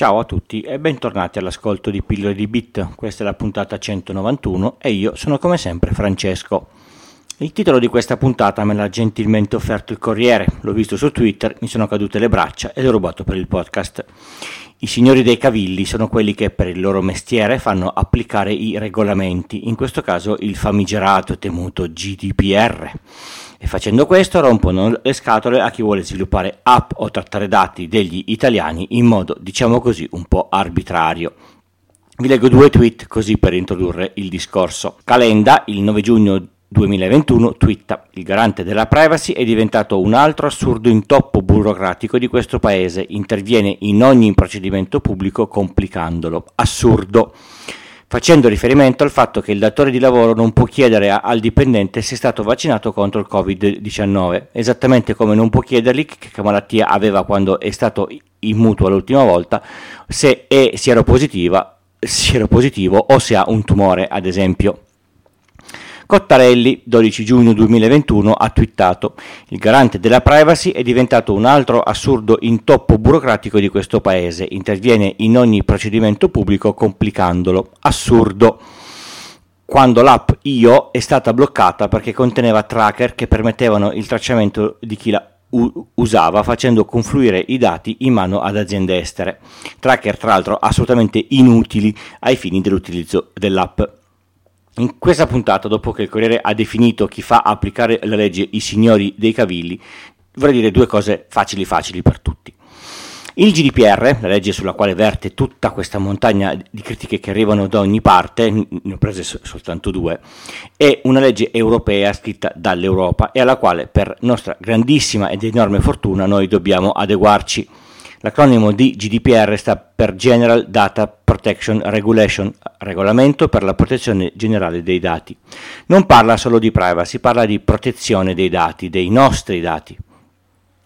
Ciao a tutti e bentornati all'ascolto di Pillole di Bit, questa è la puntata 191 e io sono come sempre Francesco. Il titolo di questa puntata me l'ha gentilmente offerto il Corriere, l'ho visto su Twitter, mi sono cadute le braccia e l'ho rubato per il podcast. I signori dei cavilli sono quelli che per il loro mestiere fanno applicare i regolamenti, in questo caso il famigerato e temuto GDPR e facendo questo rompono le scatole a chi vuole sviluppare app o trattare dati degli italiani in modo, diciamo così, un po' arbitrario. Vi leggo due tweet così per introdurre il discorso. Calenda, il 9 giugno 2021, twitta Il garante della privacy è diventato un altro assurdo intoppo burocratico di questo paese, interviene in ogni procedimento pubblico complicandolo. Assurdo facendo riferimento al fatto che il datore di lavoro non può chiedere a, al dipendente se è stato vaccinato contro il Covid-19, esattamente come non può chiedergli che malattia aveva quando è stato in mutuo l'ultima volta, se è sieropositiva, sieropositivo o se ha un tumore, ad esempio. Cottarelli, 12 giugno 2021, ha twittato Il garante della privacy è diventato un altro assurdo intoppo burocratico di questo paese, interviene in ogni procedimento pubblico complicandolo. Assurdo quando l'app Io è stata bloccata perché conteneva tracker che permettevano il tracciamento di chi la usava facendo confluire i dati in mano ad aziende estere. Tracker tra l'altro assolutamente inutili ai fini dell'utilizzo dell'app. In questa puntata, dopo che il Corriere ha definito chi fa applicare la legge i signori dei cavilli, vorrei dire due cose facili facili per tutti. Il GDPR, la legge sulla quale verte tutta questa montagna di critiche che arrivano da ogni parte, ne ho prese soltanto due, è una legge europea scritta dall'Europa e alla quale per nostra grandissima ed enorme fortuna noi dobbiamo adeguarci. L'acronimo di GDPR sta per General Data Protection Regulation, regolamento per la protezione generale dei dati. Non parla solo di privacy, parla di protezione dei dati, dei nostri dati.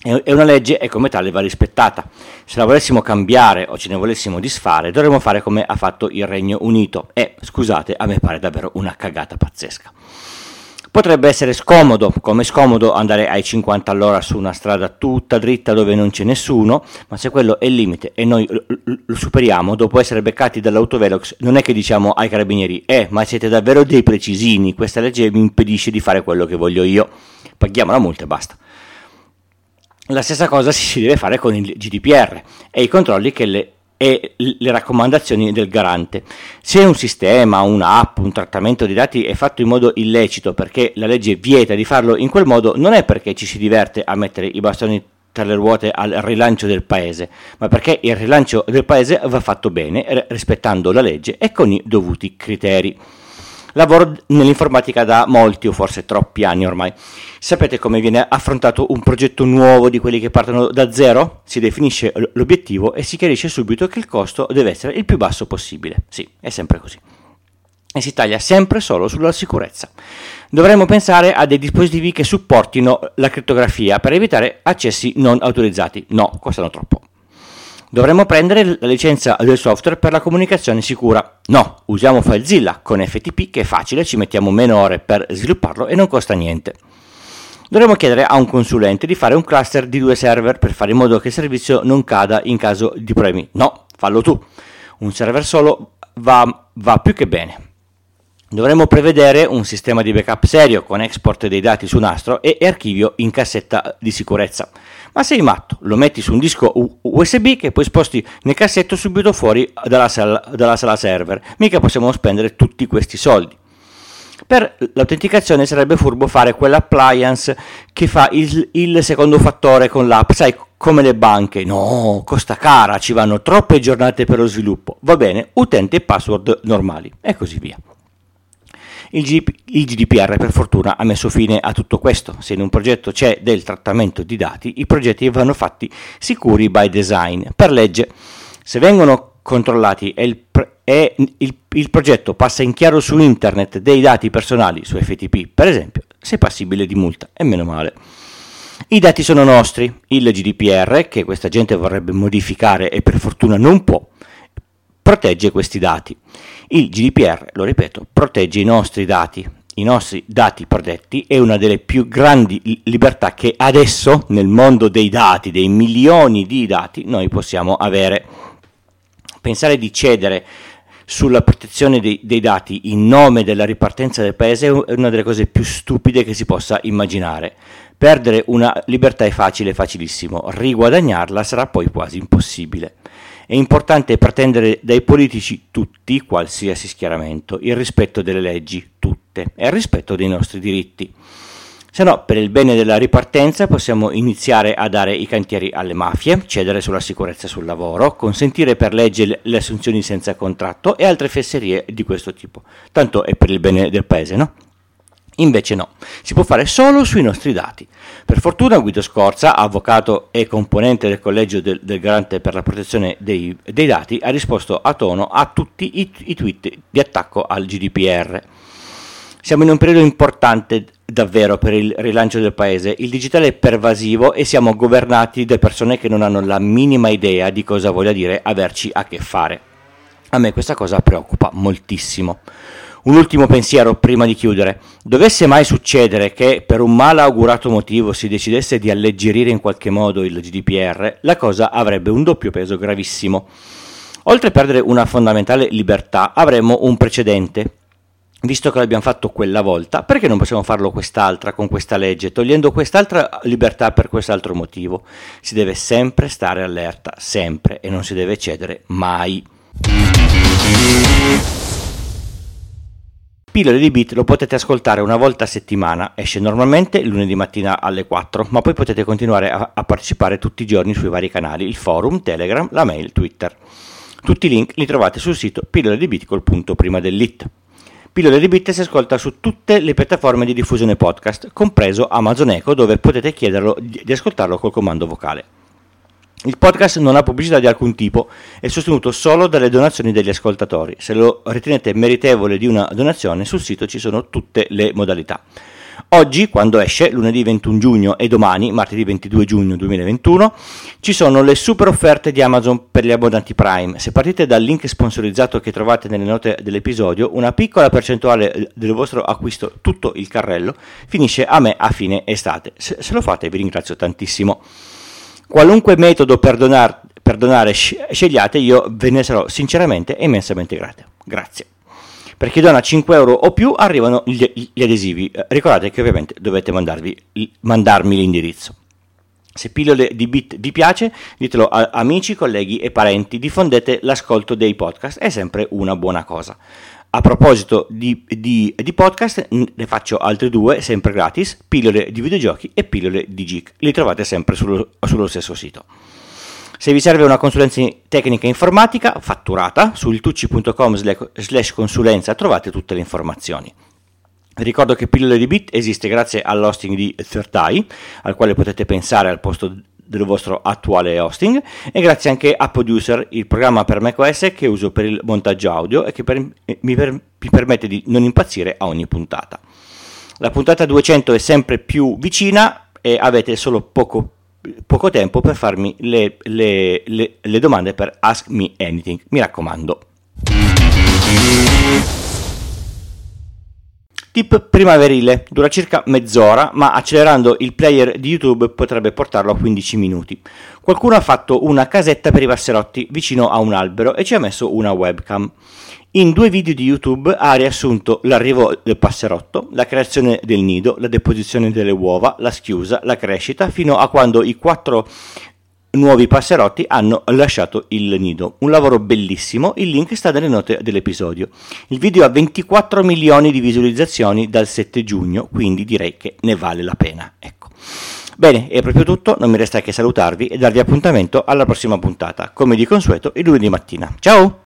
È una legge e come tale va rispettata. Se la volessimo cambiare o ce ne volessimo disfare, dovremmo fare come ha fatto il Regno Unito e, scusate, a me pare davvero una cagata pazzesca. Potrebbe essere scomodo, come scomodo andare ai 50 all'ora su una strada tutta dritta dove non c'è nessuno, ma se quello è il limite e noi lo superiamo dopo essere beccati dall'autovelox, non è che diciamo ai carabinieri, eh, ma siete davvero dei precisini, questa legge mi impedisce di fare quello che voglio io, paghiamo la multa e basta. La stessa cosa si deve fare con il GDPR e i controlli che le e le raccomandazioni del garante. Se un sistema, un'app, un trattamento di dati è fatto in modo illecito perché la legge vieta di farlo in quel modo, non è perché ci si diverte a mettere i bastoni tra le ruote al rilancio del paese, ma perché il rilancio del paese va fatto bene, rispettando la legge e con i dovuti criteri. Lavoro nell'informatica da molti o forse troppi anni ormai. Sapete come viene affrontato un progetto nuovo di quelli che partono da zero? Si definisce l'obiettivo e si chiarisce subito che il costo deve essere il più basso possibile. Sì, è sempre così. E si taglia sempre solo sulla sicurezza. Dovremmo pensare a dei dispositivi che supportino la crittografia per evitare accessi non autorizzati. No, costano troppo. Dovremmo prendere la licenza del software per la comunicazione sicura. No, usiamo FileZilla con FTP che è facile, ci mettiamo meno ore per svilupparlo e non costa niente. Dovremmo chiedere a un consulente di fare un cluster di due server per fare in modo che il servizio non cada in caso di problemi. No, fallo tu. Un server solo va, va più che bene. Dovremmo prevedere un sistema di backup serio con export dei dati su nastro e archivio in cassetta di sicurezza. Ma sei matto, lo metti su un disco USB che poi sposti nel cassetto subito fuori dalla sala, dalla sala server. Mica possiamo spendere tutti questi soldi. Per l'autenticazione sarebbe furbo fare quell'appliance che fa il, il, secondo fattore con l'app, sai, come le banche. No, costa cara, ci vanno troppe giornate per lo sviluppo. Va bene, utente e password normali e così via. Il, G- il, GDPR per fortuna ha messo fine a tutto questo. Se in un progetto c'è del trattamento di dati, i progetti vanno fatti sicuri by design, per legge. Se vengono controllati e il, e il, il progetto passa in chiaro su internet dei dati personali, su FTP per esempio, sei passibile di multa, e meno male. I dati sono nostri, il GDPR, che questa gente vorrebbe modificare e per fortuna non può, protegge questi dati. Il GDPR, lo ripeto, protegge i nostri dati. I nostri dati protetti è una delle più grandi libertà che adesso nel mondo dei dati, dei milioni di dati, noi possiamo avere. Pensare di cedere sulla protezione dei, dei, dati in nome della ripartenza del paese è una delle cose più stupide che si possa immaginare. Perdere una libertà è facile, facilissimo, riguadagnarla sarà poi quasi impossibile. È importante pretendere dai politici tutti, qualsiasi schieramento, il rispetto delle leggi, tutte, e il rispetto dei nostri diritti. Se no, per il bene della ripartenza possiamo iniziare a dare i cantieri alle mafie, cedere sulla sicurezza sul lavoro, consentire per legge le assunzioni senza contratto e altre fesserie di questo tipo. Tanto è per il bene del paese, no? Invece no, si può fare solo sui nostri dati. Per fortuna Guido Scorza, avvocato e componente del collegio del, del garante per la protezione dei, dei, dati, ha risposto a tono a tutti i, i tweet di attacco al GDPR. Siamo in un periodo importante davvero per il rilancio del paese. Il digitale è pervasivo e siamo governati da persone che non hanno la minima idea di cosa voglia dire averci a che fare. A me questa cosa preoccupa moltissimo. Un ultimo pensiero prima di chiudere. Dovesse mai succedere che per un mal augurato motivo si decidesse di alleggerire in qualche modo il GDPR, la cosa avrebbe un doppio peso gravissimo. Oltre a perdere una fondamentale libertà, avremmo un precedente, visto che l'abbiamo fatto quella volta, perché non possiamo farlo quest'altra con questa legge, togliendo quest'altra libertà per quest'altro motivo? Si deve sempre stare allerta, sempre, e non si deve cedere mai. Pillole di Bit lo potete ascoltare una volta a settimana, esce normalmente lunedì mattina alle 4, ma poi potete continuare a, a partecipare tutti i giorni sui vari canali, il forum, Telegram, la mail, Twitter. Tutti i link li trovate sul sito pillole di bit col punto prima dell'it. Pillole di Bit si ascolta su tutte le piattaforme di diffusione podcast, compreso Amazon Echo, dove potete chiederlo di ascoltarlo col comando vocale. Il podcast non ha pubblicità di alcun tipo, è sostenuto solo dalle donazioni degli ascoltatori. Se lo ritenete meritevole di una donazione, sul sito ci sono tutte le modalità. Oggi, quando esce, lunedì 21 giugno e domani, martedì 22 giugno 2021, ci sono le super offerte di Amazon per gli abbondanti Prime. Se partite dal link sponsorizzato che trovate nelle note dell'episodio, una piccola percentuale del vostro acquisto, tutto il carrello, finisce a me a fine estate. Se, se lo fate vi ringrazio tantissimo. Qualunque metodo per, donar, per donare scegliate, io ve ne sarò sinceramente e immensamente grato. Grazie. Per chi dona 5 euro o più arrivano gli, gli adesivi. Eh, ricordate che ovviamente dovete mandarvi, mandarmi l'indirizzo. Se pillole di bit vi piace, ditelo a amici, colleghi e parenti, diffondete l'ascolto dei podcast, è sempre una buona cosa. A proposito di, di, di, podcast, ne faccio altri due, sempre gratis, pillole di videogiochi e pillole di geek. Li trovate sempre sullo, sullo stesso sito. Se vi serve una consulenza tecnica informatica fatturata, su iltucci.com slash consulenza trovate tutte le informazioni. Ricordo che Pillole di Bit esiste grazie all'hosting di Third Eye, al quale potete pensare al posto del vostro attuale hosting e grazie anche a Producer, il programma per macOS che uso per il montaggio audio e che per, mi, per, mi permette di non impazzire a ogni puntata. La puntata 200 è sempre più vicina e avete solo poco poco tempo per farmi le, le, le, le domande per Ask Me Anything. Mi raccomando. Tip primaverile, dura circa mezz'ora, ma accelerando il player di YouTube potrebbe portarlo a 15 minuti. Qualcuno ha fatto una casetta per i passerotti vicino a un albero e ci ha messo una webcam. In due video di YouTube ha riassunto l'arrivo del passerotto, la creazione del nido, la deposizione delle uova, la schiusa, la crescita, fino a quando i quattro nuovi passerotti hanno lasciato il nido. Un lavoro bellissimo, il link sta nelle note dell'episodio. Il video ha 24 milioni di visualizzazioni dal 7 giugno, quindi direi che ne vale la pena. Ecco. Bene, è proprio tutto, non mi resta che salutarvi e darvi appuntamento alla prossima puntata, come di consueto il lunedì mattina. Ciao!